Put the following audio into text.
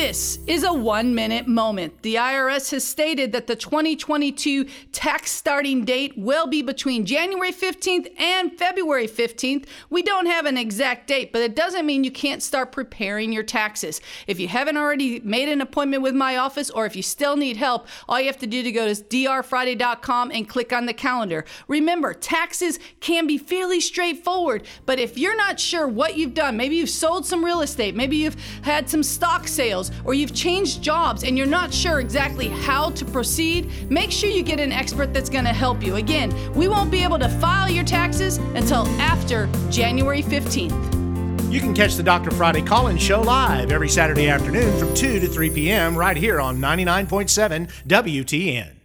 This is a one minute moment. The IRS has stated that the 2022 tax starting date will be between January 15th and February 15th. We don't have an exact date, but it doesn't mean you can't start preparing your taxes. If you haven't already made an appointment with my office or if you still need help, all you have to do to go to drfriday.com and click on the calendar. Remember, taxes can be fairly straightforward, but if you're not sure what you've done, maybe you've sold some real estate, maybe you've had some stock sales, or you've changed jobs and you're not sure exactly how to proceed, make sure you get an expert that's going to help you. Again, we won't be able to file your taxes until after January 15th. You can catch the Dr. Friday call in show live every Saturday afternoon from 2 to 3 p.m. right here on 99.7 WTN.